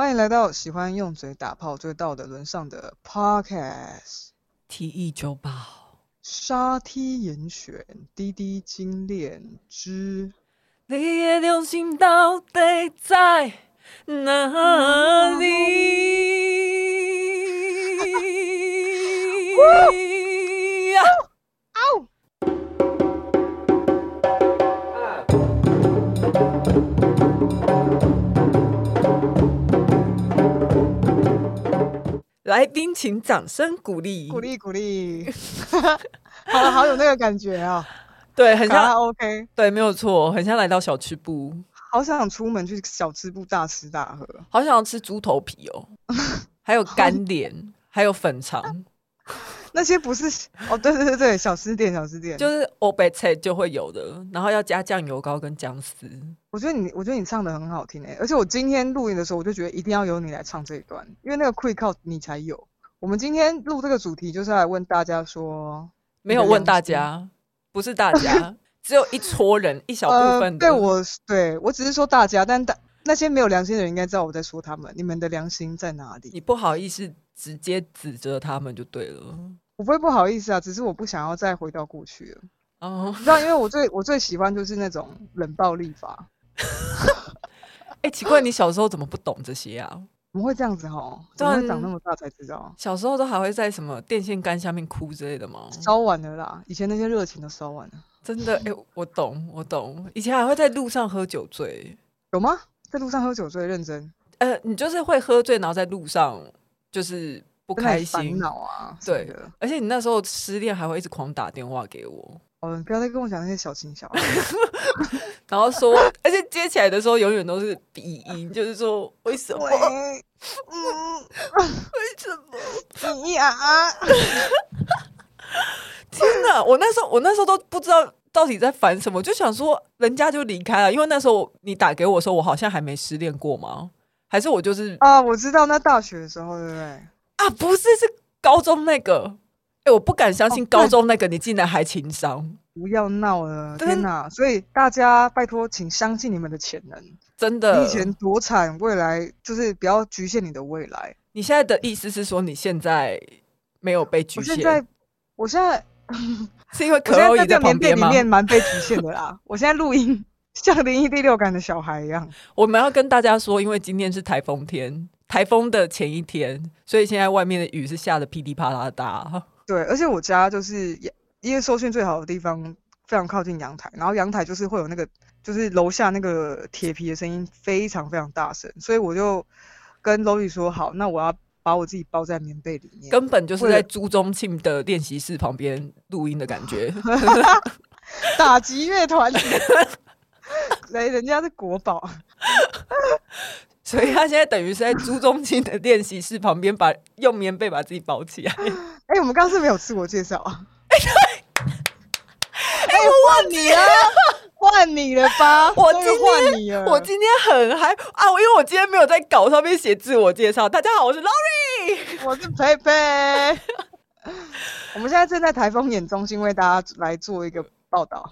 欢迎来到喜欢用嘴打炮追道德沦上的 Podcast。体液周报，沙梯严选，滴滴精炼之。你的良心到底在哪里？来宾，请掌声鼓励，鼓励鼓励，好了，好有那个感觉啊！对，很像 OK，对，没有错，很像来到小吃部，好想出门去小吃部大吃大喝，好想要吃猪头皮哦，还有干莲，还有粉肠。那些不是哦，对对对对，小吃店小吃店就是欧北菜就会有的，然后要加酱油膏跟姜丝。我觉得你，我觉得你唱的很好听诶，而且我今天录音的时候，我就觉得一定要由你来唱这一段，因为那个 quick 靠你才有。我们今天录这个主题就是来问大家说，没有问大家，不是大家，只有一撮人，一小部分的。呃、对我，对我只是说大家，但大那些没有良心的人应该知道我在说他们。你们的良心在哪里？你不好意思。直接指责他们就对了。我不会不好意思啊，只是我不想要再回到过去了。哦，你知道，因为我最我最喜欢就是那种冷暴力法。哎、欸，奇怪，你小时候怎么不懂这些啊？怎么会这样子哈？怎么会长那么大才知道？小时候都还会在什么电线杆下面哭之类的吗？烧完了啦，以前那些热情都烧完了。真的，哎、欸，我懂，我懂。以前还会在路上喝酒醉，有吗？在路上喝酒醉，认真？呃，你就是会喝醉，然后在路上。就是不开心，烦恼啊，对，而且你那时候失恋还会一直狂打电话给我。哦，不要再跟我讲那些小情小爱。然后说，而且接起来的时候永远都是鼻音，就是说为什么？嗯，为什么？你 呀啊！天哪，我那时候我那时候都不知道到底在烦什么，就想说人家就离开了，因为那时候你打给我说，我好像还没失恋过吗？还是我就是啊，我知道那大学的时候，对不对？啊，不是，是高中那个。哎、欸，我不敢相信高中那个你竟然还情商。不要闹了，天哪！所以大家拜托，请相信你们的潜能。真的，你以前多惨，未来就是不要局限你的未来。你现在的意思是说，你现在没有被局限？我现在，我现在 是因为可欧在旁边吗？里面蛮被局限的啦。我现在录音。像灵异第六感的小孩一样，我们要跟大家说，因为今天是台风天，台风的前一天，所以现在外面的雨是下的噼里啪啦大。对，而且我家就是因为收讯最好的地方非常靠近阳台，然后阳台就是会有那个，就是楼下那个铁皮的声音非常非常大声，所以我就跟 Lori 说好，那我要把我自己包在棉被里面，根本就是在朱宗庆的练习室旁边录音的感觉，打击乐团。来，人家是国宝，所以他现在等于是在朱宗庆的练习室旁边，把用棉被把自己包起来。哎、欸，我们刚刚是没有自我介绍啊？哎、欸，对，哎、欸，我换你了，换你了吧？我今天我今天很嗨啊！因为我今天没有在稿上面写自我介绍。大家好，我是 Lori，我是佩佩。我们现在正在台风眼中心为大家来做一个报道。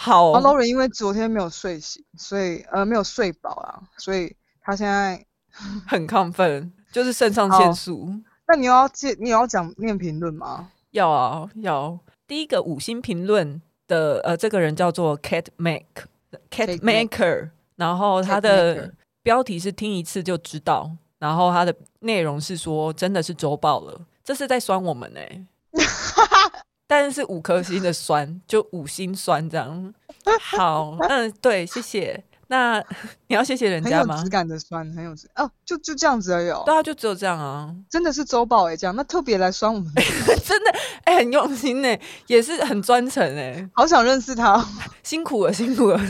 好，Lori 因为昨天没有睡醒，所以呃没有睡饱啊，所以他现在 很亢奋，就是肾上腺素。那你要介，你要讲念评论吗？要啊，要。第一个五星评论的呃，这个人叫做 Cat Make，Cat Maker，然后他的标题是听一次就知道，然后他的内容是说真的是周报了，这是在酸我们呢、欸。但是五颗星的酸，就五星酸这样。好，嗯，对，谢谢。那你要谢谢人家吗？很有质感的酸，很有质哦，就就这样子而已。对啊，就只有这样啊。真的是周报哎，这样那特别来酸我们，真的哎、欸，很用心哎，也是很专程哎，好想认识他，辛苦了，辛苦了。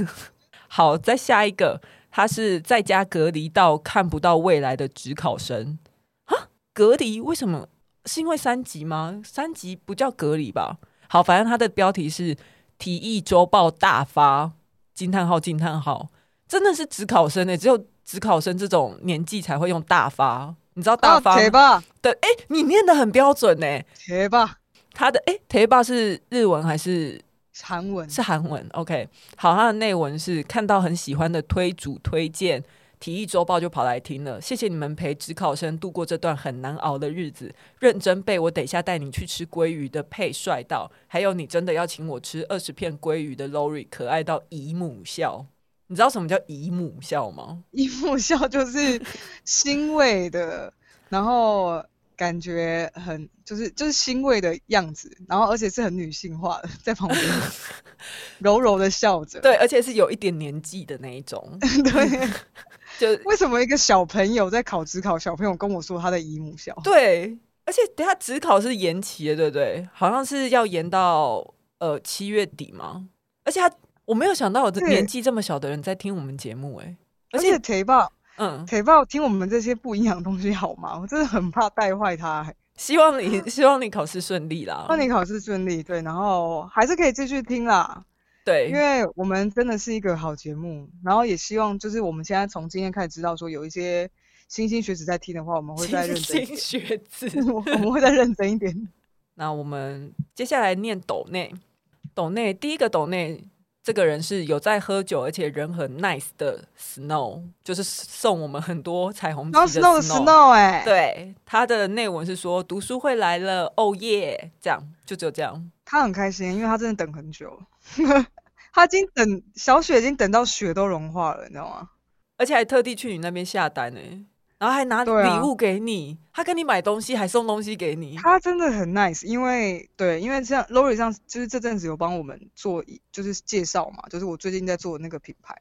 好，再下一个，他是在家隔离到看不到未来的职考生啊？隔离为什么？是因为三级吗？三级不叫隔离吧？好，反正它的标题是“体液周报大发”，惊叹号惊叹号，真的是指考生呢、欸，只有指考生这种年纪才会用大发。你知道大发吗？对，哎、欸，你念的很标准呢、欸。铁吧，他的哎，铁吧是日文还是韩文？是韩文。OK，好，他的内文是看到很喜欢的推主推荐体育周报就跑来听了，谢谢你们陪职考生度过这段很难熬的日子，认真背我等一下带你去吃鲑鱼的配帅到，还有你真的要请我吃二十片鲑鱼的 Lori 可爱到姨母笑，你知道什么叫姨母笑吗？姨母笑就是欣慰的，然后。感觉很就是就是欣慰的样子，然后而且是很女性化的，在旁边 柔柔的笑着，对，而且是有一点年纪的那一种，对，就 为什么一个小朋友在考职考，小朋友跟我说他的姨母校，对，而且等下职考是延期的，对不对？好像是要延到呃七月底嘛？而且他我没有想到有年纪这么小的人在听我们节目，哎，而且铁豹。嗯，可以帮我听我们这些不营养的东西好吗？我真的很怕带坏他。希望你 希望你考试顺利啦，希望你考试顺利。对，然后还是可以继续听啦。对，因为我们真的是一个好节目，然后也希望就是我们现在从今天开始知道说有一些莘莘学子在听的话，我们会再认真学子，我们会再认真一点。那我们接下来念斗内，斗内第一个斗内。这个人是有在喝酒，而且人很 nice 的 Snow，就是送我们很多彩虹 Snow。Snow 哎，对，他的内文是说读书会来了，哦耶，这样就只有这样。他很开心，因为他真的等很久，他已经等小雪已经等到雪都融化了，你知道吗？而且还特地去你那边下单呢。然后还拿礼物给你，啊，他跟你买东西还送东西给你，他真的很 nice。因为对，因为像 Lori 上就是这阵子有帮我们做，就是介绍嘛，就是我最近在做的那个品牌，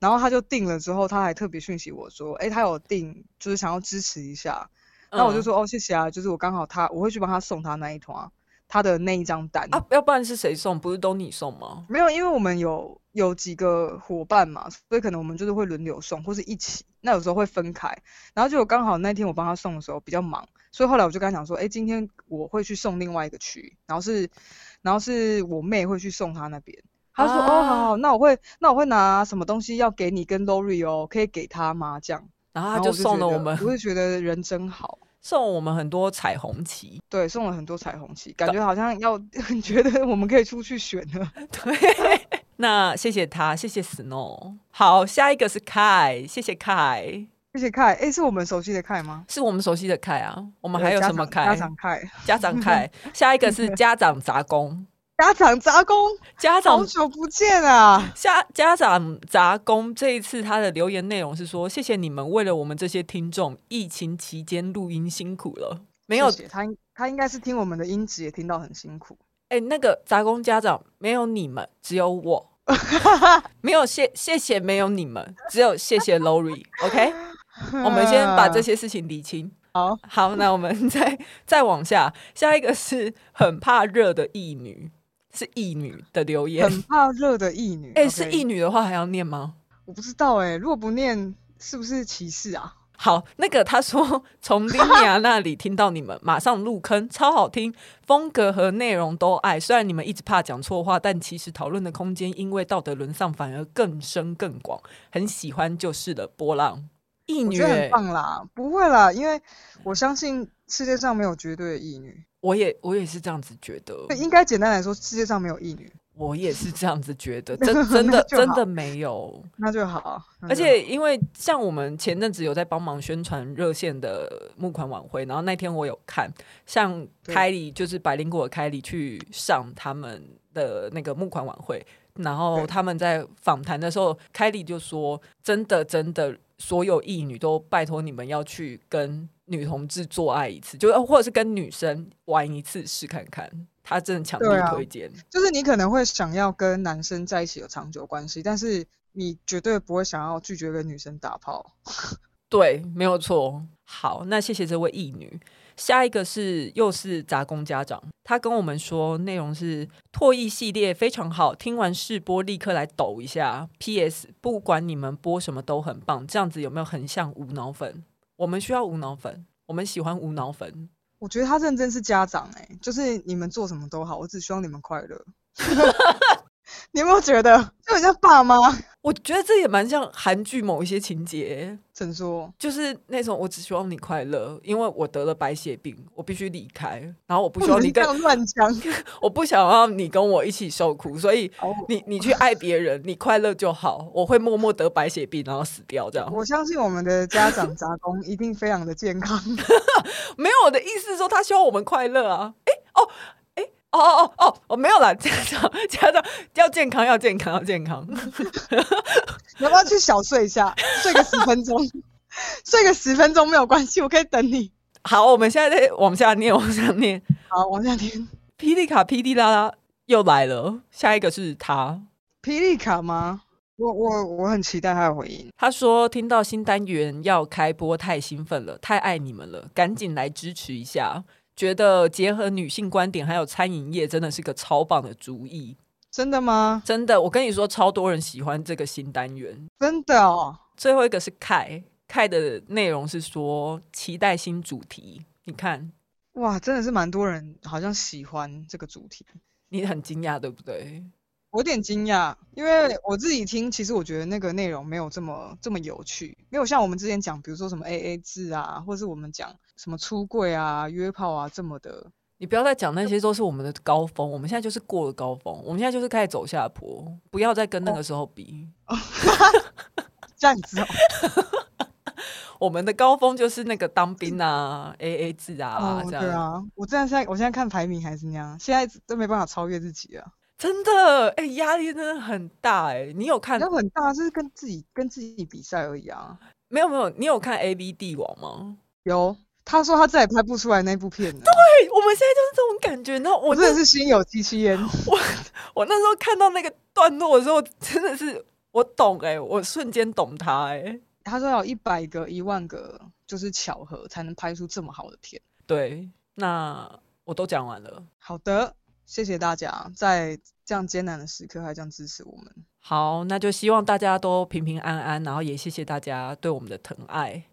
然后他就定了之后，他还特别讯息我说，哎，他有定，就是想要支持一下。那、嗯、我就说哦，谢谢啊，就是我刚好他我会去帮他送他那一团，他的那一张单啊，要不然是谁送？不是都你送吗？没有，因为我们有有几个伙伴嘛，所以可能我们就是会轮流送，或是一起。那有时候会分开，然后就刚好那天我帮他送的时候比较忙，所以后来我就跟他讲说，哎，今天我会去送另外一个区，然后是，然后是我妹会去送他那边。他说，啊、哦，好好，那我会，那我会拿什么东西要给你跟 Lori 哦，可以给他吗？这样，然后他就送了我们，我就觉得人真好，送我们很多彩虹旗，对，送了很多彩虹旗，感觉好像要 觉得我们可以出去选了，对。那谢谢他，谢谢 Snow。好，下一个是 Kai，谢谢 Kai，谢谢 Kai。哎，是我们熟悉的 Kai 吗？是我们熟悉的 Kai 啊。我们还有什么 Kai？家长 Kai，家长 Kai。下一个是家长杂工，家长杂工，家长好久不见啊！家家长杂工这一次他的留言内容是说：谢谢你们为了我们这些听众，疫情期间录音辛苦了。没有，他，他应该是听我们的音质也听到很辛苦。哎、欸，那个杂工家长没有你们，只有我。没有谢谢谢，没有你们，只有谢谢 Lori。OK，我们先把这些事情理清。好，好，那我们再再往下，下一个是很怕热的异女，是异女的留言。很怕热的异女，哎、欸，是异女的话还要念吗？我不知道哎、欸，如果不念，是不是歧视啊？好，那个他说从丁亚那里听到你们，马上入坑，超好听，风格和内容都爱。虽然你们一直怕讲错话，但其实讨论的空间因为道德沦丧反而更深更广，很喜欢就是了。波浪异女很棒啦，不会啦，因为我相信世界上没有绝对的异女。我也我也是这样子觉得，应该简单来说，世界上没有异女。我也是这样子觉得，真真的真的没有，那就好。而且因为像我们前阵子有在帮忙宣传热线的募款晚会，然后那天我有看，像凯里就是百灵果凯里去上他们的那个募款晚会，然后他们在访谈的时候，凯里就说：“真的真的，所有异女都拜托你们要去跟女同志做爱一次，就或者是跟女生玩一次试看看。”他真的强烈推荐，就是你可能会想要跟男生在一起有长久关系，但是你绝对不会想要拒绝跟女生打炮。对，没有错。好，那谢谢这位异女。下一个是又是杂工家长，他跟我们说内容是唾液系列非常好，听完试播立刻来抖一下。P.S. 不管你们播什么都很棒，这样子有没有很像无脑粉？我们需要无脑粉，我们喜欢无脑粉。我觉得他认真是家长哎、就是你们做什么都好，我只希望你们快乐。你有没有觉得就很像爸妈？我觉得这也蛮像韩剧某一些情节，怎么说？就是那种我只希望你快乐，因为我得了白血病，我必须离开，然后我不希望你跟乱讲，我不想要你跟我一起受苦，所以你你去爱别人，你快乐就好，我会默默得白血病，然后死掉这样。我相信我们的家长杂工一定非常的健康，没有我的意思是说他希望我们快乐啊，哎哦。哦哦哦哦，我没有啦，家长家长要健康，要健康，要健康。你 要不要去小睡一下，睡个十分钟？睡个十分钟没有关系，我可以等你。好，我们现在在往下念，往下念。好，往下念。霹雳卡霹雳啦啦又来了，下一个是他。霹雳卡吗？我我我很期待他的回应。他说听到新单元要开播，太兴奋了，太爱你们了，赶紧来支持一下。觉得结合女性观点还有餐饮业真的是个超棒的主意，真的吗？真的，我跟你说，超多人喜欢这个新单元，真的哦。最后一个是凯凯的内容是说期待新主题，你看，哇，真的是蛮多人好像喜欢这个主题，你很惊讶对不对？我有点惊讶，因为我自己听，其实我觉得那个内容没有这么这么有趣，没有像我们之前讲，比如说什么 AA 制啊，或是我们讲什么出柜啊、约炮啊这么的。你不要再讲那些都是我们的高峰，我们现在就是过了高峰，我们现在就是开始走下坡，不要再跟那个时候比。哦、这样子哦，我们的高峰就是那个当兵啊、AA 制啊、哦、这样。对啊，我这样现在我现在看排名还是那样，现在都没办法超越自己啊。真的，哎、欸，压力真的很大，哎，你有看？很大，就是跟自己跟自己比赛而已啊。没有没有，你有看 A V 帝王吗？有，他说他再也拍不出来那部片了。对，我们现在就是这种感觉。然后我真的是心有戚戚焉。我 我那时候看到那个段落的时候，真的是我懂哎，我瞬间懂他哎。他说要一百个、一万个，就是巧合才能拍出这么好的片。对，那我都讲完了。好的。谢谢大家在这样艰难的时刻还这样支持我们。好，那就希望大家都平平安安，然后也谢谢大家对我们的疼爱。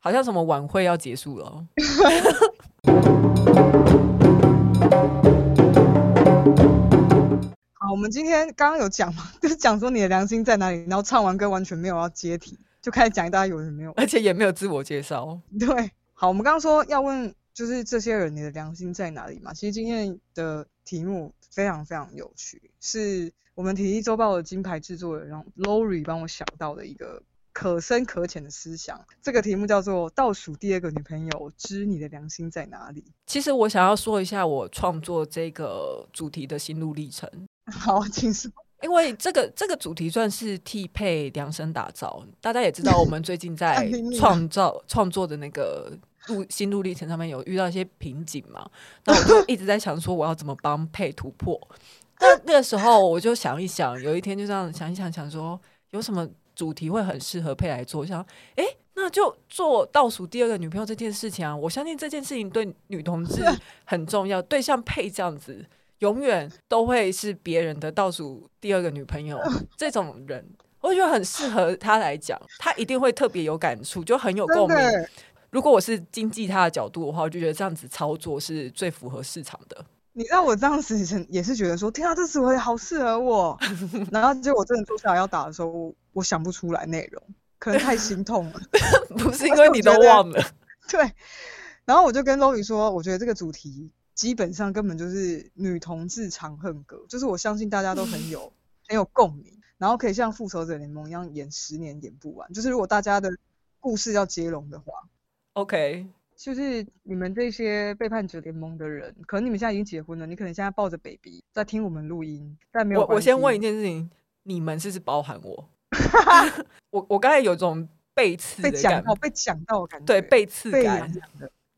好像什么晚会要结束了。好，我们今天刚刚有讲嘛，就是讲说你的良心在哪里，然后唱完歌完全没有要接题，就开始讲大家有人没有，而且也没有自我介绍。对，好，我们刚刚说要问。就是这些人，你的良心在哪里嘛？其实今天的题目非常非常有趣，是我们体育周报的金牌制作人让 Lori 帮我想到的一个可深可浅的思想。这个题目叫做“倒数第二个女朋友知你的良心在哪里？”其实我想要说一下我创作这个主题的心路历程。好，请说。因为这个这个主题算是替配量身打造。大家也知道，我们最近 在创造创作的那个。路心路历程上面有遇到一些瓶颈嘛？那我就一直在想说，我要怎么帮配突破？那那个时候我就想一想，有一天就这样想一想，想说有什么主题会很适合配来做？想，哎、欸，那就做倒数第二个女朋友这件事情啊！我相信这件事情对女同志很重要，对像配这样子，永远都会是别人的倒数第二个女朋友 这种人，我觉得很适合他来讲，他一定会特别有感触，就很有共鸣。如果我是经济他的角度的话，我就觉得这样子操作是最符合市场的。你知道我当时也是觉得说，天啊，这词汇好适合我。然后结果我真的坐下来要打的时候，我想不出来内容，可能太心痛了。不是因为你都忘了。对。然后我就跟 Lori 说，我觉得这个主题基本上根本就是女同志长恨歌，就是我相信大家都很有 很有共鸣，然后可以像复仇者联盟一样演十年演不完。就是如果大家的故事要接龙的话。OK，就是你们这些背叛者联盟的人，可能你们现在已经结婚了，你可能现在抱着 baby 在听我们录音，但没有。我我先问一件事情，你们是不是包含我？我我刚才有种被刺被讲到被讲到的感觉，对，被刺感。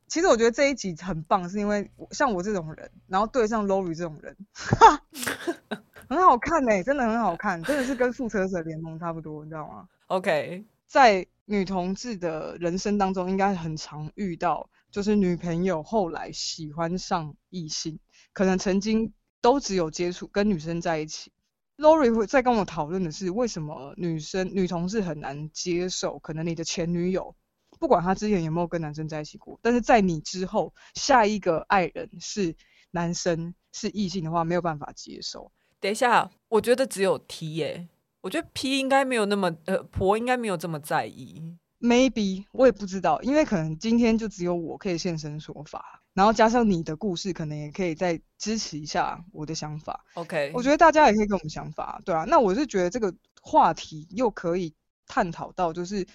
其实我觉得这一集很棒，是因为像我这种人，然后对上 Lori 这种人，很好看哎、欸，真的很好看，真的是跟复仇者联盟差不多，你知道吗？OK，在。女同志的人生当中，应该很常遇到，就是女朋友后来喜欢上异性，可能曾经都只有接触跟女生在一起。Lori 会在跟我讨论的是，为什么女生女同事很难接受，可能你的前女友，不管她之前有没有跟男生在一起过，但是在你之后下一个爱人是男生是异性的话，没有办法接受。等一下，我觉得只有 T 耶、欸，我觉得 P 应该没有那么呃，婆应该没有这么在意。Maybe 我也不知道，因为可能今天就只有我可以现身说法，然后加上你的故事，可能也可以再支持一下我的想法。OK，我觉得大家也可以跟我们想法，对啊。那我是觉得这个话题又可以探讨到，就是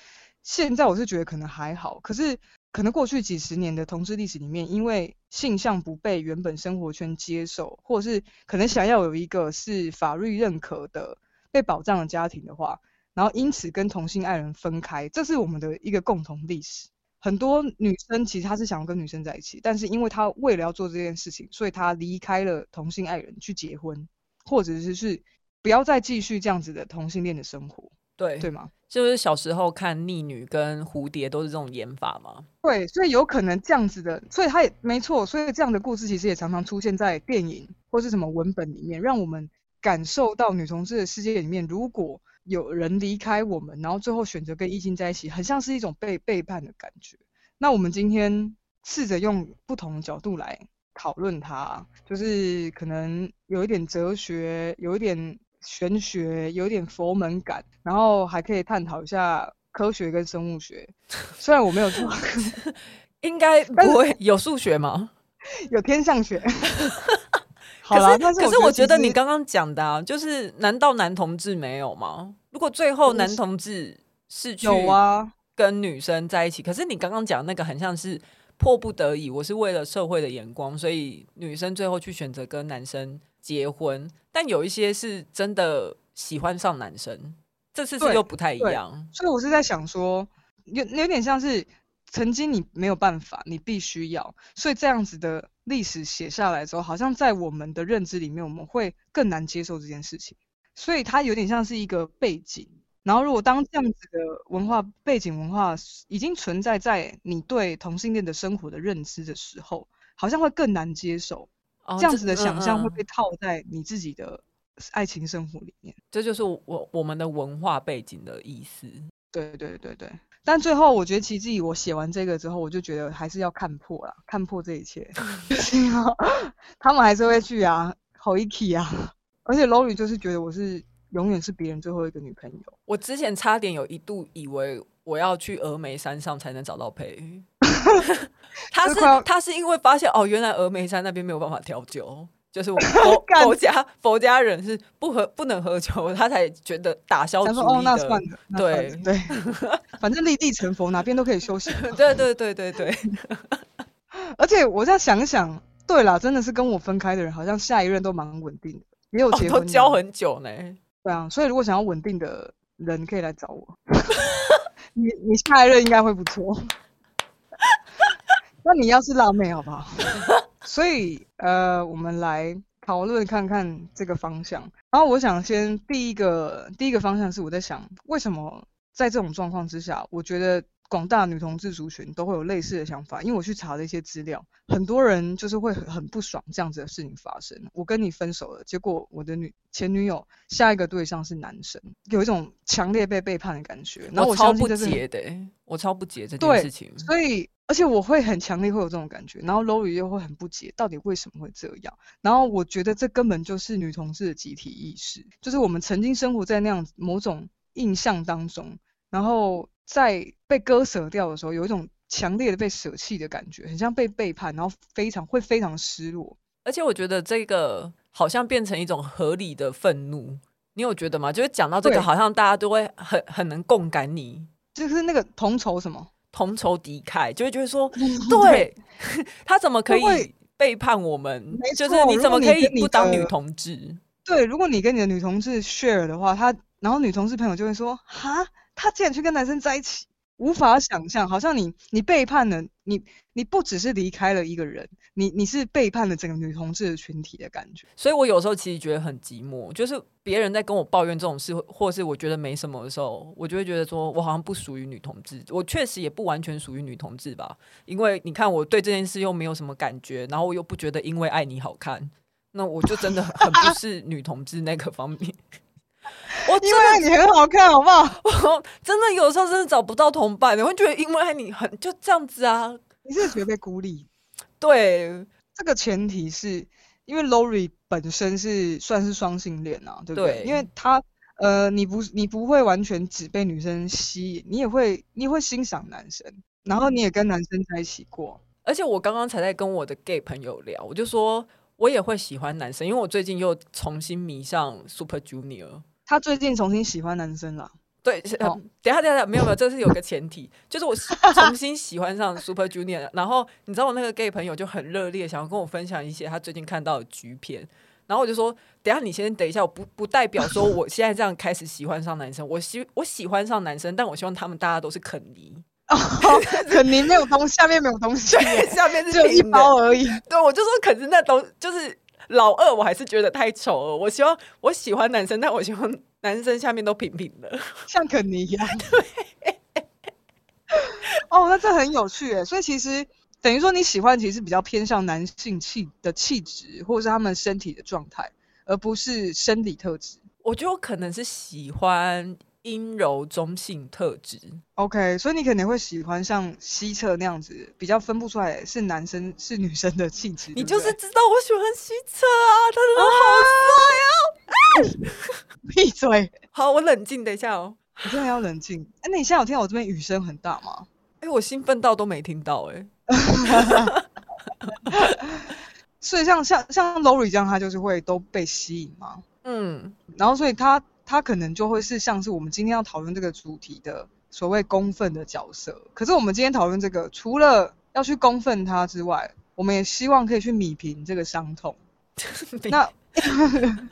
现在我是觉得可能还好，可是可能过去几十年的同志历史里面，因为性向不被原本生活圈接受，或者是可能想要有一个是法律认可的被保障的家庭的话。然后因此跟同性爱人分开，这是我们的一个共同历史。很多女生其实她是想要跟女生在一起，但是因为她为了要做这件事情，所以她离开了同性爱人去结婚，或者是是不要再继续这样子的同性恋的生活。对，对吗？就是小时候看《逆女》跟《蝴蝶》都是这种演法吗？对，所以有可能这样子的，所以他也没错。所以这样的故事其实也常常出现在电影或是什么文本里面，让我们感受到女同志的世界里面，如果有人离开我们，然后最后选择跟异性在一起，很像是一种被背叛的感觉。那我们今天试着用不同的角度来讨论它，就是可能有一点哲学，有一点玄学，有一点佛门感，然后还可以探讨一下科学跟生物学。虽然我没有做，应该不会有数学吗？有天象学。可是，可是我觉得你刚刚讲的啊，就是难道男同志没有吗？如果最后男同志是去跟女生在一起，可是你刚刚讲那个很像是迫不得已，我是为了社会的眼光，所以女生最后去选择跟男生结婚。但有一些是真的喜欢上男生，这次是又不太一样。所以我是在想说，有有点像是曾经你没有办法，你必须要，所以这样子的。历史写下来之后，好像在我们的认知里面，我们会更难接受这件事情，所以它有点像是一个背景。然后，如果当这样子的文化背景文化已经存在在你对同性恋的生活的认知的时候，好像会更难接受。哦、这样子的想象会被套在你自己的爱情生活里面。这就是我我们的文化背景的意思。对对对对。但最后，我觉得其实我写完这个之后，我就觉得还是要看破了，看破这一切。他们还是会去啊，好一起啊。而且 Lori 就是觉得我是永远是别人最后一个女朋友。我之前差点有一度以为我要去峨眉山上才能找到配。他是他是因为发现哦，原来峨眉山那边没有办法调酒。就是我佛 佛家佛家人是不喝不能喝酒，他才觉得打消主意的。哦，那算了，对对，反正立地成佛，哪边都可以修行。对对对对对。而且我再想想，对啦，真的是跟我分开的人，好像下一任都蛮稳定的，也有结婚，哦，都交很久呢。对啊，所以如果想要稳定的人，可以来找我。你你下一任应该会不错。那你要是辣妹，好不好？所以，呃，我们来讨论看看这个方向。然后，我想先第一个第一个方向是我在想，为什么在这种状况之下，我觉得广大女同志族群都会有类似的想法。因为我去查了一些资料，很多人就是会很很不爽这样子的事情发生。我跟你分手了，结果我的女前女友下一个对象是男生，有一种强烈被背叛的感觉。然后我超不解的，我超不解这件事情。所以。而且我会很强烈会有这种感觉，然后 Lori 又会很不解，到底为什么会这样？然后我觉得这根本就是女同志的集体意识，就是我们曾经生活在那样某种印象当中，然后在被割舍掉的时候，有一种强烈的被舍弃的感觉，很像被背叛，然后非常会非常失落。而且我觉得这个好像变成一种合理的愤怒，你有觉得吗？就是讲到这个，好像大家都会很很能共感你，就是那个同仇什么？同仇敌忾，就会觉得说，对 他怎么可以背叛我们？就是你怎么可以不当女同志？对，如果你跟你的女同志 share 的话，他然后女同志朋友就会说，哈，他竟然去跟男生在一起。无法想象，好像你你背叛了你，你不只是离开了一个人，你你是背叛了整个女同志的群体的感觉。所以我有时候其实觉得很寂寞，就是别人在跟我抱怨这种事，或是我觉得没什么的时候，我就会觉得说我好像不属于女同志。我确实也不完全属于女同志吧，因为你看我对这件事又没有什么感觉，然后我又不觉得因为爱你好看，那我就真的很不是女同志那个方面。我因为爱你很好看，好不好？我真的有时候真的找不到同伴，你会觉得因为爱你很就这样子啊。你是觉得被孤立？对，这个前提是因为 Lori 本身是算是双性恋啊，对不对？对，因为他呃，你不你不会完全只被女生吸引，你也会你也会欣赏男生，然后你也跟男生在一起过。而且我刚刚才在跟我的 gay 朋友聊，我就说我也会喜欢男生，因为我最近又重新迷上 Super Junior。他最近重新喜欢男生了。对，呃，等下等下，没有没有，这是有个前提，就是我 重新喜欢上 Super Junior，然后你知道我那个 gay 朋友就很热烈，想要跟我分享一些他最近看到的局片，然后我就说，等下你先等一下，我不不代表说我现在这样开始喜欢上男生，我喜我喜欢上男生，但我希望他们大家都是肯尼，哦，肯尼没有东西，下面没有东西，下面是只有一包而已，对，我就说，可是那都就是老二，我还是觉得太丑了，我希望我喜欢男生，但我希望。男生下面都平平的，像肯尼一样。对，哦，那这很有趣诶。所以其实等于说你喜欢，其实比较偏向男性气的气质，或者是他们身体的状态，而不是生理特质。我觉得我可能是喜欢阴柔中性特质。OK，所以你可能会喜欢像西侧那样子，比较分不出来是男生是女生的气质。你就是知道我喜欢西侧啊，他真的好帅啊！闭嘴！好，我冷静。等一下哦，我真的要冷静。哎、欸，那你现在有听到我这边雨声很大吗？哎、欸，我兴奋到都没听到哎、欸。所以像像像 Lori 这样，他就是会都被吸引吗？嗯，然后所以他他可能就会是像是我们今天要讨论这个主题的所谓公愤的角色。可是我们今天讨论这个，除了要去公愤他之外，我们也希望可以去米平这个伤痛。那。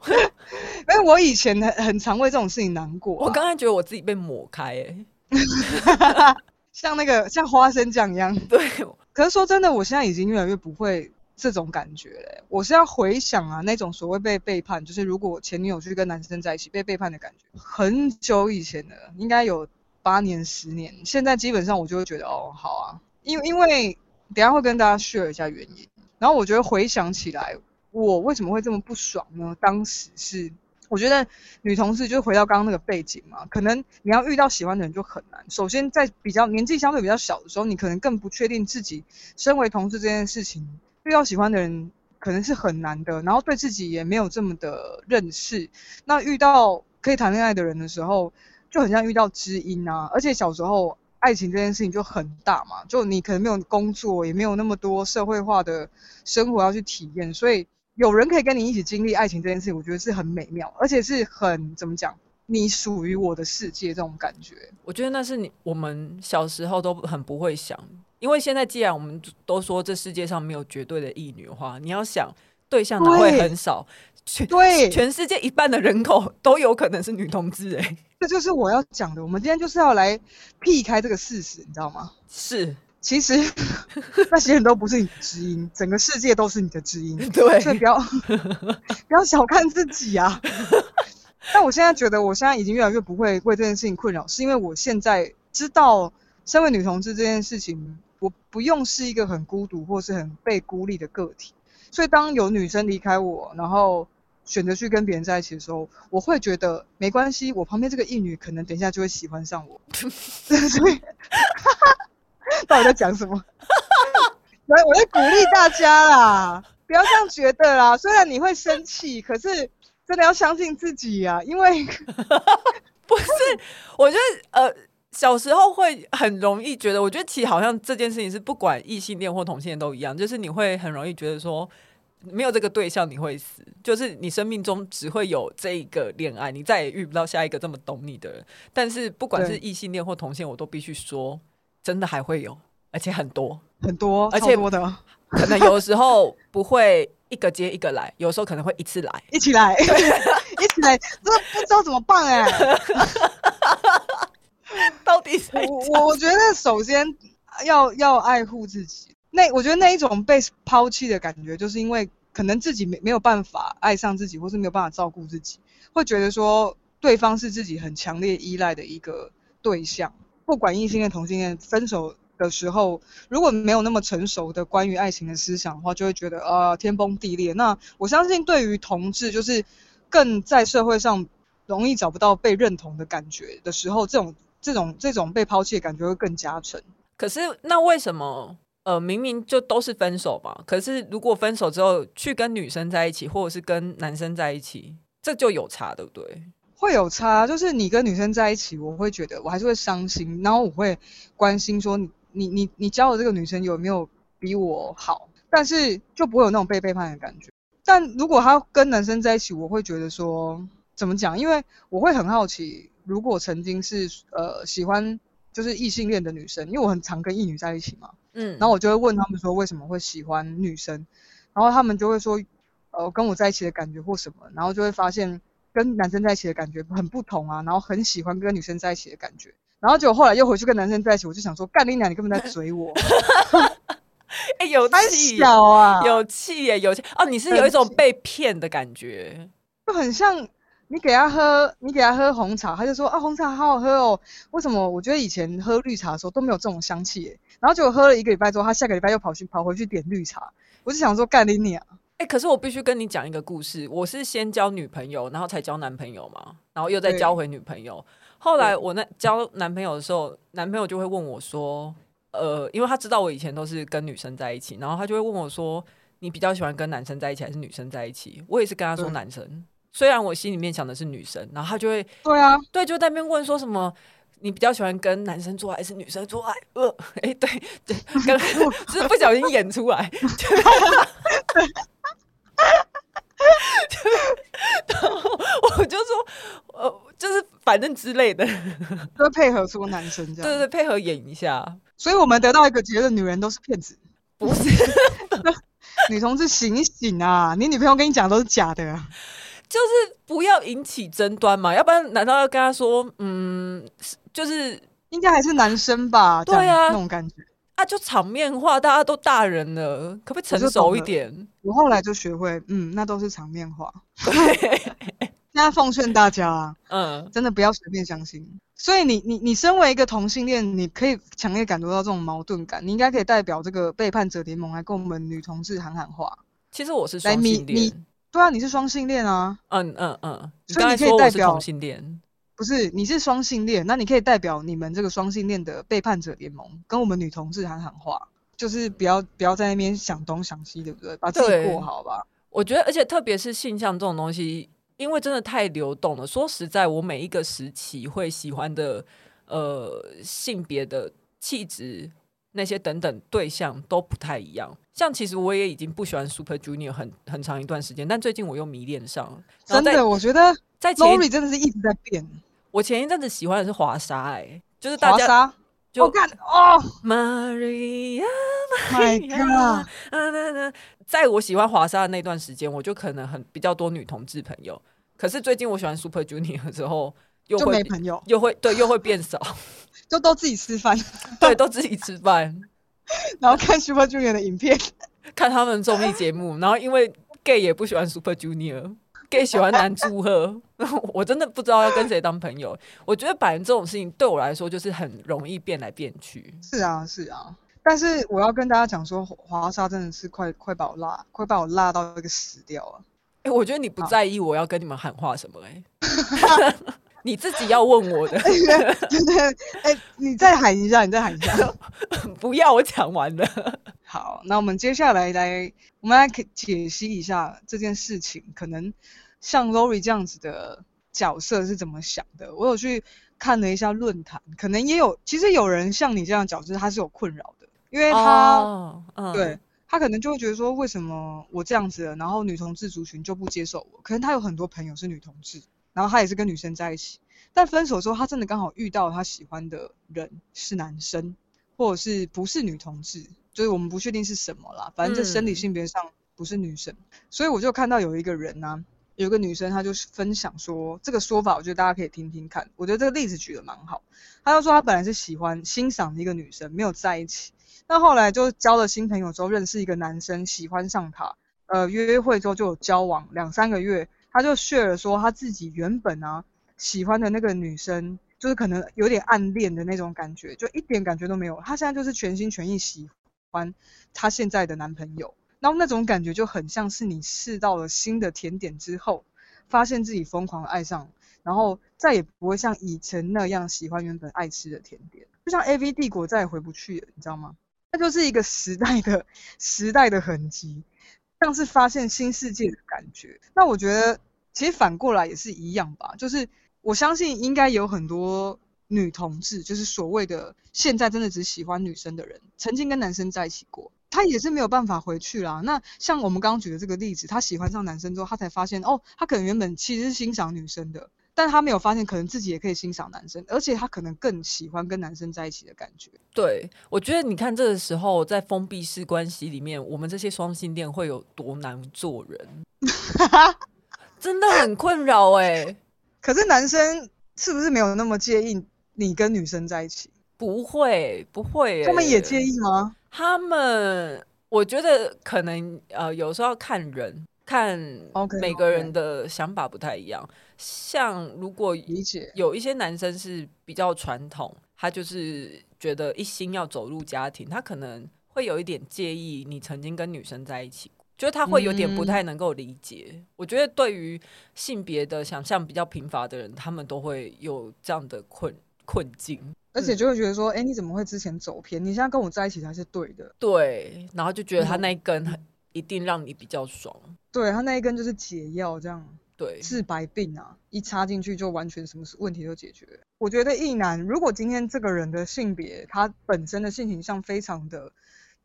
因为我以前很很常为这种事情难过、啊。我刚才觉得我自己被抹开、欸，像那个像花生酱一样。对。可是说真的，我现在已经越来越不会这种感觉嘞、我是要回想啊，那种所谓被背叛，就是如果前女友去跟男生在一起被背叛的感觉，很久以前的，应该有八年、十年。现在基本上我就会觉得，哦，好啊，因为因为等下会跟大家 share 一下原因。然后我觉得回想起来。我为什么会这么不爽呢？当时是我觉得女同事就回到刚刚那个背景嘛，可能你要遇到喜欢的人就很难。首先在比较年纪相对比较小的时候，你可能更不确定自己身为同事这件事情，遇到喜欢的人可能是很难的。然后对自己也没有这么的认识。那遇到可以谈恋爱的人的时候，就很像遇到知音啊。而且小时候。爱情这件事情就很大嘛，就你可能没有工作，也没有那么多社会化的生活要去体验，所以有人可以跟你一起经历爱情这件事情，我觉得是很美妙，而且是很怎么讲，你属于我的世界这种感觉。我觉得那是你我们小时候都很不会想，因为现在既然我们都说这世界上没有绝对的异女的话，你要想对象哪会很少，全对全世界一半的人口都有可能是女同志哎、欸。这就是我要讲的。我们今天就是要来避开这个事实，你知道吗？是，其实那些人都不是你的知音，整个世界都是你的知音。对，所以不要不要小看自己啊！但我现在觉得，我现在已经越来越不会为这件事情困扰，是因为我现在知道，身为女同志这件事情，我不用是一个很孤独或是很被孤立的个体。所以当有女生离开我，然后。选择去跟别人在一起的时候，我会觉得没关系。我旁边这个异女可能等一下就会喜欢上我，所以 到底在讲什么？我我在鼓励大家啦，不要这样觉得啦。虽然你会生气，可是真的要相信自己呀、啊。因为不是，我觉得呃，小时候会很容易觉得，我觉得其实好像这件事情是不管异性恋或同性恋都一样，就是你会很容易觉得说。没有这个对象，你会死。就是你生命中只会有这一个恋爱，你再也遇不到下一个这么懂你的人。但是不管是异性恋或同性，我都必须说，真的还会有，而且很多很多，而且多的。可能有的时候不会一个接一个来，有时候可能会一次来，一起来，一起来，真的不知道怎么办哎、欸。到底谁？我我觉得首先要要爱护自己。那我觉得那一种被抛弃的感觉，就是因为可能自己没没有办法爱上自己，或是没有办法照顾自己，会觉得说对方是自己很强烈依赖的一个对象。不管异性恋、同性恋，分手的时候如果没有那么成熟的关于爱情的思想的话，就会觉得、呃、天崩地裂。那我相信对于同志，就是更在社会上容易找不到被认同的感觉的时候，这种这种这种被抛弃的感觉会更加沉。可是那为什么？呃，明明就都是分手嘛，可是如果分手之后去跟女生在一起，或者是跟男生在一起，这就有差，对不对？会有差，就是你跟女生在一起，我会觉得我还是会伤心，然后我会关心说你你你你交的这个女生有没有比我好，但是就不会有那种被背叛的感觉。但如果他跟男生在一起，我会觉得说怎么讲？因为我会很好奇，如果曾经是呃喜欢就是异性恋的女生，因为我很常跟异女在一起嘛，嗯，然后我就会问他们说为什么会喜欢女生，然后他们就会说呃跟我在一起的感觉或什么，然后就会发现。跟男生在一起的感觉很不同啊，然后很喜欢跟女生在一起的感觉，然后结果后来又回去跟男生在一起，我就想说，干你娘，你根本在追我，哎、欸，有气。小啊，有气耶，有气。哦，你是有一种被骗的感觉，就很像你给他喝，你给他喝红茶，他就说啊，红茶好好喝哦，为什么？我觉得以前喝绿茶的时候都没有这种香气耶，然后结果喝了一个礼拜之后，他下个礼拜又跑去跑回去点绿茶，我就想说，干你娘。哎、欸，可是我必须跟你讲一个故事。我是先交女朋友，然后才交男朋友嘛，然后又再交回女朋友。后来我那交男朋友的时候，男朋友就会问我说：“呃，因为他知道我以前都是跟女生在一起，然后他就会问我说：‘你比较喜欢跟男生在一起还是女生在一起？’我也是跟他说男生，虽然我心里面想的是女生。然后他就会对啊，对，就在那边问说什么：‘你比较喜欢跟男生做爱还是女生做爱？’呃，哎、欸，对对，刚 是不小心演出来。然后我就说，呃，就是反正之类的，就配合出男生这样，对对，配合演一下。所以我们得到一个结论：女人都是骗子，不是？女同志醒醒啊！你女朋友跟你讲都是假的，就是不要引起争端嘛，要不然难道要跟他说，嗯，就是应该还是男生吧？对啊，那种感觉。啊、就场面话，大家都大人了，可不可以成熟一点？我，我后来就学会，嗯，那都是场面话。对，现在奉劝大家，啊嗯，真的不要随便相信。所以你你你身为一个同性恋，你可以强烈感受到这种矛盾感，你应该可以代表这个背叛者联盟来跟我们女同志喊喊话。其实我是双性恋，对啊，你是双性恋啊，嗯嗯嗯，所以你可以代表同性恋。不是，你是双性恋，那你可以代表你们这个双性恋的背叛者联盟，跟我们女同志喊喊话，就是不要不要在那边想东想西，对不对？把自己过好吧。我觉得，而且特别是性向这种东西，因为真的太流动了。说实在，我每一个时期会喜欢的呃性别的气质那些等等对象都不太一样。像其实我也已经不喜欢 Super Junior 很很长一段时间，但最近我又迷恋上了。真的，我觉得在 Lori 真的是一直在变。我前一阵子喜欢的是华莎，哎，就是大家莎就看哦，Maria，My God，在我喜欢华莎的那段时间，我就可能很比较多女同志朋友。可是最近我喜欢 Super Junior 的时候，又会没朋友，又会对，又会变少，就都自己吃饭，对，都自己吃饭，然后看 Super Junior 的影片，看他们综艺节目，然后因为 gay 也不喜欢 Super Junior。gay 喜欢男祝贺，我真的不知道要跟谁当朋友。我觉得摆人这种事情对我来说就是很容易变来变去。是啊，是啊。但是我要跟大家讲说，华沙真的是快快把我辣，快把我辣到一个死掉了。哎、欸，我觉得你不在意我要跟你们喊话什么哎、欸，你自己要问我的。哎，你再喊一下，你再喊一下。不要，我讲完了。好，那我们接下来来，我们来解析一下这件事情，可能像 Lori 这样子的角色是怎么想的。我有去看了一下论坛，可能也有，其实有人像你这样的角色，他是有困扰的，因为他，oh, uh. 对，他可能就会觉得说，为什么我这样子了，然后女同志族群就不接受我？可能他有很多朋友是女同志，然后他也是跟女生在一起，但分手之后，他真的刚好遇到他喜欢的人是男生，或者是不是女同志。就是我们不确定是什么啦，反正这生理性别上不是女生，嗯，所以我就看到有一个人呢，啊，有一个女生，她就分享说这个说法，我觉得大家可以听听看。我觉得这个例子举得蛮好。她就说她本来是喜欢欣赏一个女生，没有在一起，那后来就交了新朋友之后，认识一个男生，喜欢上他，呃，约会之后就有交往两三个月，她就 share 说她自己原本啊喜欢的那个女生，就是可能有点暗恋的那种感觉，就一点感觉都没有。她现在就是全心全意喜欢。欢她现在的男朋友，然后那种感觉就很像是你试到了新的甜点之后，发现自己疯狂爱上，然后再也不会像以前那样喜欢原本爱吃的甜点，就像 AV 帝国再也回不去了，你知道吗？那就是一个时代的时代的痕迹，像是发现新世界的感觉。那我觉得其实反过来也是一样吧，就是我相信应该有很多女同志，就是所谓的现在真的只喜欢女生的人，曾经跟男生在一起过。她也是没有办法回去啦。那像我们刚刚举的这个例子，她喜欢上男生之后，她才发现哦，她可能原本其实是欣赏女生的，但他没有发现可能自己也可以欣赏男生，而且他可能更喜欢跟男生在一起的感觉。对，我觉得你看这个时候在封闭式关系里面，我们这些双性恋会有多难做人，真的很困扰哎、欸。可是男生是不是没有那么介意你跟女生在一起？不会，不会、欸，他们也介意吗？他们，我觉得可能呃，有时候要看人，看每个人的想法不太一样。Okay, okay. 像如果有一些男生是比较传统，他就是觉得一心要走入家庭，他可能会有一点介意你曾经跟女生在一起，就是他会有点不太能够理解。嗯、我觉得对于性别的想象比较贫乏的人，他们都会有这样的困困境。而且就会觉得说，哎、欸，你怎么会之前走偏？你现在跟我在一起才是对的。对，然后就觉得他那一根一定让你比较爽。嗯、对，他那一根就是解药，这样。对，治百病啊，一插进去就完全什么问题都解决。我觉得异男，如果今天这个人的性别，他本身的性倾向非常的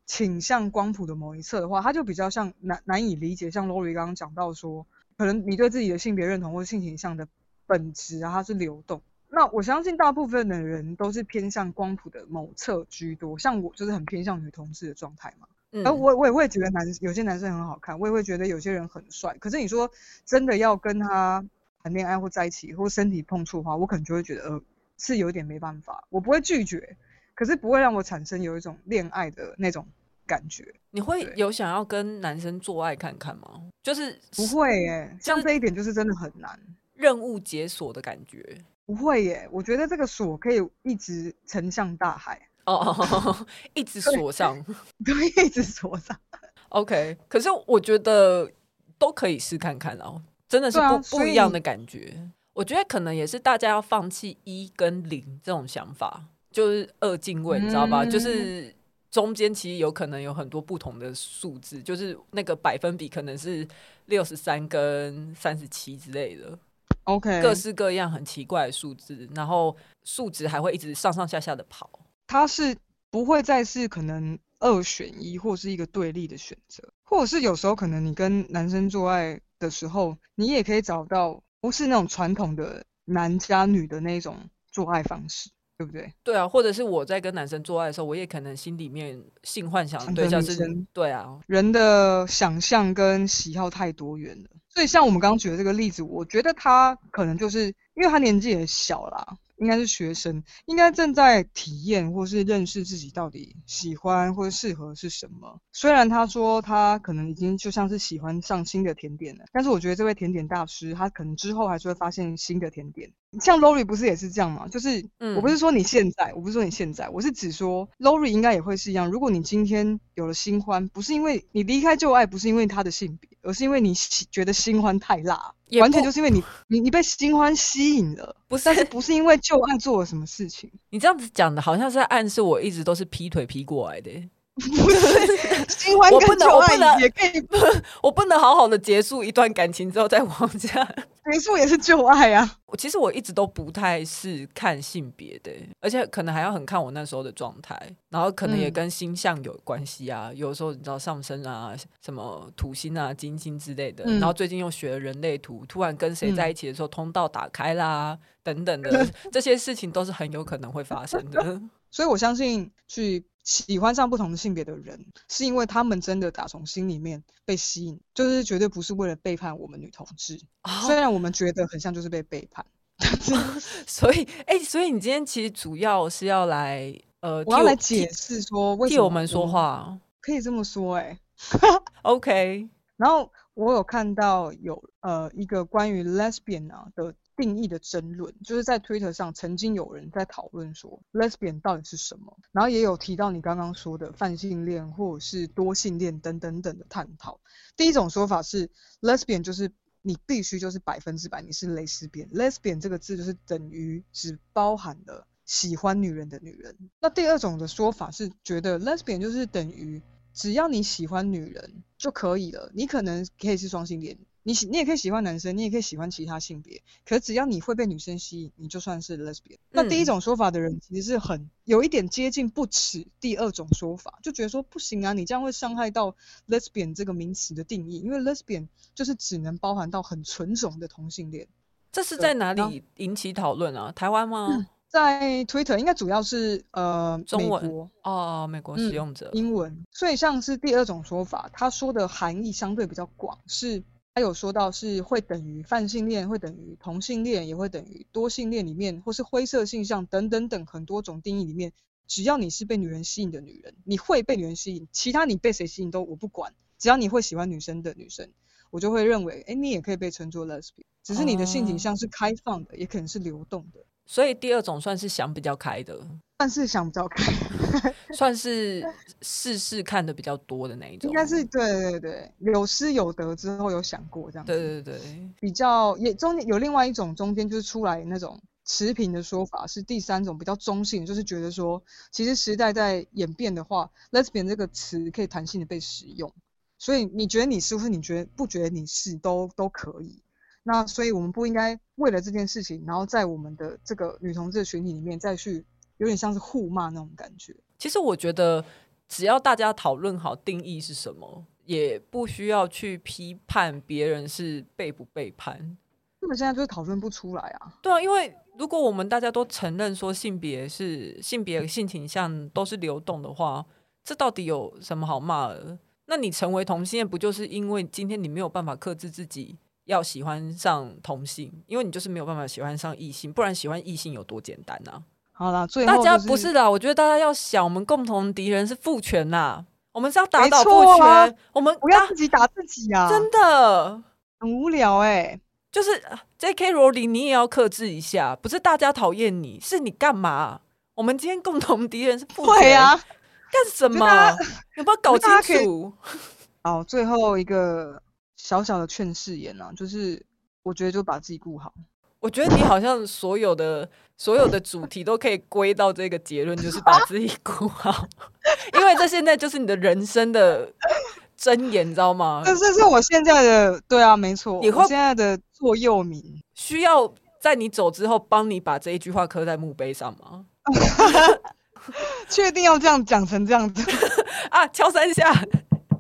倾向光谱的某一侧的话，他就比较像难难以理解。像 Lori 刚刚讲到说，可能你对自己的性别认同或性倾向的本质啊，它是流动。那我相信大部分的人都是偏向光谱的某侧居多，像我就是很偏向女同志的状态嘛。嗯，而我我也会觉得男有些男生很好看，我也会觉得有些人很帅。可是你说真的要跟他谈恋爱或在一起或身体碰触的话，我可能就会觉得呃是有点没办法。我不会拒绝，可是不会让我产生有一种恋爱的那种感觉。你会有想要跟男生做爱看看吗？就是不会耶，像这一点就是真的很难，任务解锁的感觉。不会耶，我觉得这个锁可以一直沉向大海哦，一直锁上，对，对，一直锁上。OK，可是我觉得都可以试看看哦，真的是不、啊、不一样的感觉。我觉得可能也是大家要放弃一跟零这种想法，就是二进位，你知道吧？嗯、就是中间其实有可能有很多不同的数字，就是那个百分比可能是六十三跟三十七之类的。OK，各式各样很奇怪的数字，然后数值还会一直上上下下的跑。它是不会再是可能二选一，或是一个对立的选择，或者是有时候可能你跟男生做爱的时候，你也可以找到不是那种传统的男加女的那种做爱方式。对不对？对啊，或者是我在跟男生做爱的时候，我也可能心里面性幻想的对象是，对啊，人的想象跟喜好太多元了，所以像我们刚刚举的这个例子，我觉得他可能就是因为他年纪也小啦。应该是学生，应该正在体验或是认识自己到底喜欢或者适合是什么。虽然他说他可能已经就像是喜欢上新的甜点了，但是我觉得这位甜点大师他可能之后还是会发现新的甜点。像 Lori 不是也是这样吗？就是，我不是说你现在，我不是说你现在，我是指说 Lori 应该也会是一样。如果你今天有了新欢，不是因为你离开旧爱，不是因为他的性别，而是因为你觉得新欢太辣。完全就是因为你，你你被新欢吸引了，不是？但是不是因为旧爱做了什么事情？你这样子讲的好像是在暗示我一直都是劈腿劈过来的。不是，新欢跟旧爱也可以，我不能，我不能好好的结束一段感情之后再往下。结束也是旧爱啊！我其实我一直都不太是看性别的，而且可能还要很看我那时候的状态，然后可能也跟星象有关系啊。嗯、有时候你知道上升啊，什么土星啊、金星之类的，嗯、然后最近又学了人类图，突然跟谁在一起的时候，通道打开啦，嗯、等等的这些事情都是很有可能会发生的。所以我相信去。喜欢上不同的性别的人，是因为他们真的打从心里面被吸引，就是绝对不是为了背叛我们女同志。Oh. 虽然我们觉得很像就是被背叛，所以，哎、欸，所以你今天其实主要是要来，呃，我要来解释说为什么，替我们说话，可以这么说、欸，哎，OK。然后我有看到有呃一个关于 lesbian 啊的。定义的争论，就是在 Twitter 上曾经有人在讨论说，Lesbian 到底是什么，然后也有提到你刚刚说的泛性恋或者是多性恋等等等的探讨。第一种说法是，Lesbian 就是你必须就是百分之百你是蕾丝边，Lesbian 这个字就是等于只包含了喜欢女人的女人。那第二种的说法是觉得 lesbian 就是等于只要你喜欢女人就可以了，你可能可以是双性恋。你喜，你也可以喜欢男生，你也可以喜欢其他性别，可只要你会被女生吸引，你就算是 lesbian。嗯。那第一种说法的人其实是很有一点接近不耻第二种说法，就觉得说不行啊，你这样会伤害到 lesbian 这个名词的定义，因为 lesbian 就是只能包含到很纯种的同性恋。这是在哪里引起讨论啊？台湾吗？嗯，在 Twitter 应该主要是呃中文美国哦，美国使用者，嗯，英文。所以像是第二种说法，他说的含义相对比较广，是。他有说到是会等于泛性恋，会等于同性恋，也会等于多性恋里面，或是灰色性向等等等很多种定义里面，只要你是被女人吸引的女人，你会被女人吸引，其他你被谁吸引都我不管，只要你会喜欢女生的女生，我就会认为，哎，你也可以被称作 lesbian，只是你的性倾向是开放的，也可能是流动的。所以第二种算是想比较开的，算是想比较开 算是试试看的比较多的那一种。应该是对对对，有失有得之后有想过这样。对对对，比较也中间有另外一种中间就是出来那种持平的说法，是第三种比较中性，就是觉得说其实时代在演变的话，lesbian 这个词可以弹性的被使用，所以你觉得你是，或是你觉得不觉得你是都都可以。那所以，我们不应该为了这件事情，然后在我们的这个女同志的群体里面再去有点像是互骂那种感觉。其实我觉得，只要大家讨论好定义是什么，也不需要去批判别人是背不背叛。那么现在就是讨论不出来啊。对啊，因为如果我们大家都承认说性别是性别性倾向都是流动的话，这到底有什么好骂的？那你成为同性恋，不就是因为今天你没有办法克制自己？要喜欢上同性，因为你就是没有办法喜欢上异性，不然喜欢异性有多简单呢、啊？好了，最后、就是、大家不是的，我觉得大家要想，我们共同敌人是父权呐，我们是要打倒父权，啊、我们不要自己打自己啊！真的很无聊哎、欸，就是 J.K. 罗琳，你也要克制一下，不是大家讨厌你，是你干嘛？我们今天共同敌人是父权对啊，干什么？有没有搞清楚？好，最后一个。小小的劝世言啊，就是我觉得就把自己顾好。我觉得你好像所有的所有的主题都可以归到这个结论，就是把自己顾好，因为这现在就是你的人生的箴言，你知道吗？这这是我现在的，对啊，没错，以后现在的座右铭，需要在你走之后帮你把这一句话刻在墓碑上吗？确定要这样讲成这样子 啊？敲三下，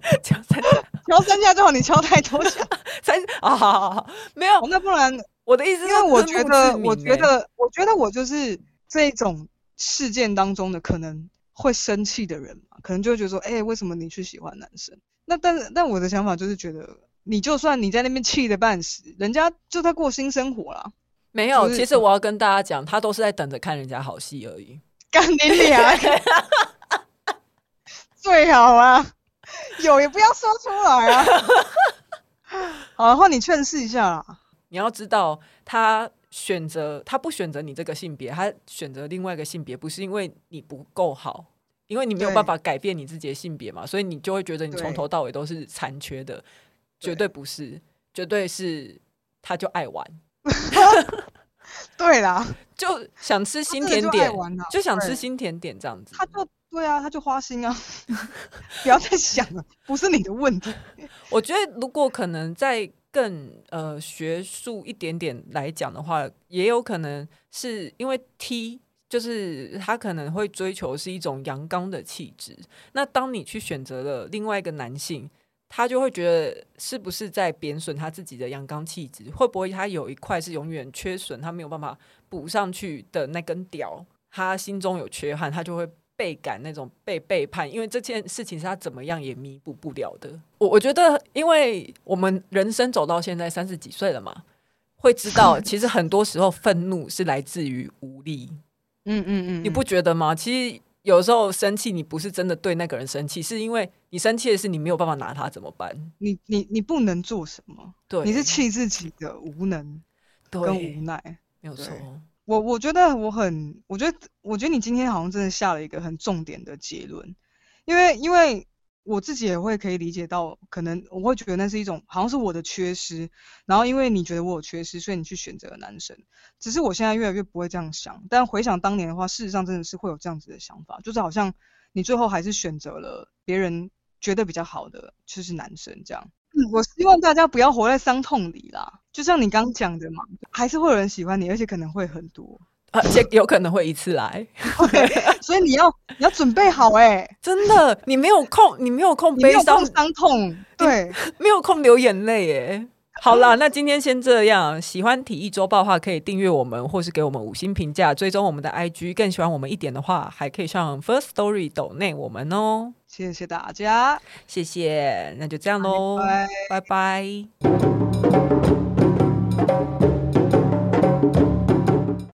敲三下。敲三下就好，你敲太多下，三啊，好好好，没有，那不然我的意思是，因为我觉得，我觉得，我觉得我就是这种事件当中的可能会生气的人嘛，可能就会觉得说，哎、欸，为什么你去喜欢男生？那但是，但我的想法就是觉得，你就算你在那边气的半死，人家就在过新生活啦。没有，就是、其实我要跟大家讲，他都是在等着看人家好戏而已。干你俩，最好啊。有也不要说出来啊！好，然后你劝示一下啦。你要知道，他选择他不选择你这个性别，他选择另外一个性别，不是因为你不够好，因为你没有办法改变你自己的性别嘛，所以你就会觉得你从头到尾都是残缺的，绝对不是，绝对是他就爱玩。对啦，就想吃新甜点，就想吃新甜点这样子。他就。对啊，他就花心啊！不要再想了，不是你的问题。我觉得如果可能再更呃学术一点点来讲的话，也有可能是因为 T 就是他可能会追求是一种阳刚的气质。那当你去选择了另外一个男性，他就会觉得是不是在贬损他自己的阳刚气质？会不会他有一块是永远缺损，他没有办法补上去的那根屌？他心中有缺憾，他就会。倍感那种被背叛，因为这件事情是他怎么样也弥补不了的。我我觉得，因为我们人生走到现在三十几岁了嘛，会知道其实很多时候愤怒是来自于无力。嗯嗯嗯，你不觉得吗？其实有时候生气，你不是真的对那个人生气，是因为你生气的是你没有办法拿他怎么办？你你你不能做什么？对，你是气自己的无能跟无奈，没有错。我我觉得我很，我觉得我觉得你今天好像真的下了一个很重点的结论，因为因为我自己也会可以理解到，可能我会觉得那是一种好像是我的缺失，然后因为你觉得我有缺失，所以你去选择了男生。只是我现在越来越不会这样想，但回想当年的话，事实上真的是会有这样子的想法，就是好像你最后还是选择了别人觉得比较好的，就是男生这样。嗯，我希望大家不要活在伤痛里啦，就像你刚讲的嘛，还是会有人喜欢你，而且可能会很多。而且有可能会一次来，okay, 所以你要你要准备好哎、欸，真的，你没有空，你没有空悲伤伤痛，对，没有空流眼泪哎。好啦，那今天先这样。喜欢体育周报的话，可以订阅我们，或是给我们五星评价，追踪我们的 IG。更喜欢我们一点的话，还可以上 First Story 抖内我们哦。谢谢大家，谢谢，那就这样喽，拜拜。拜拜。Thank you.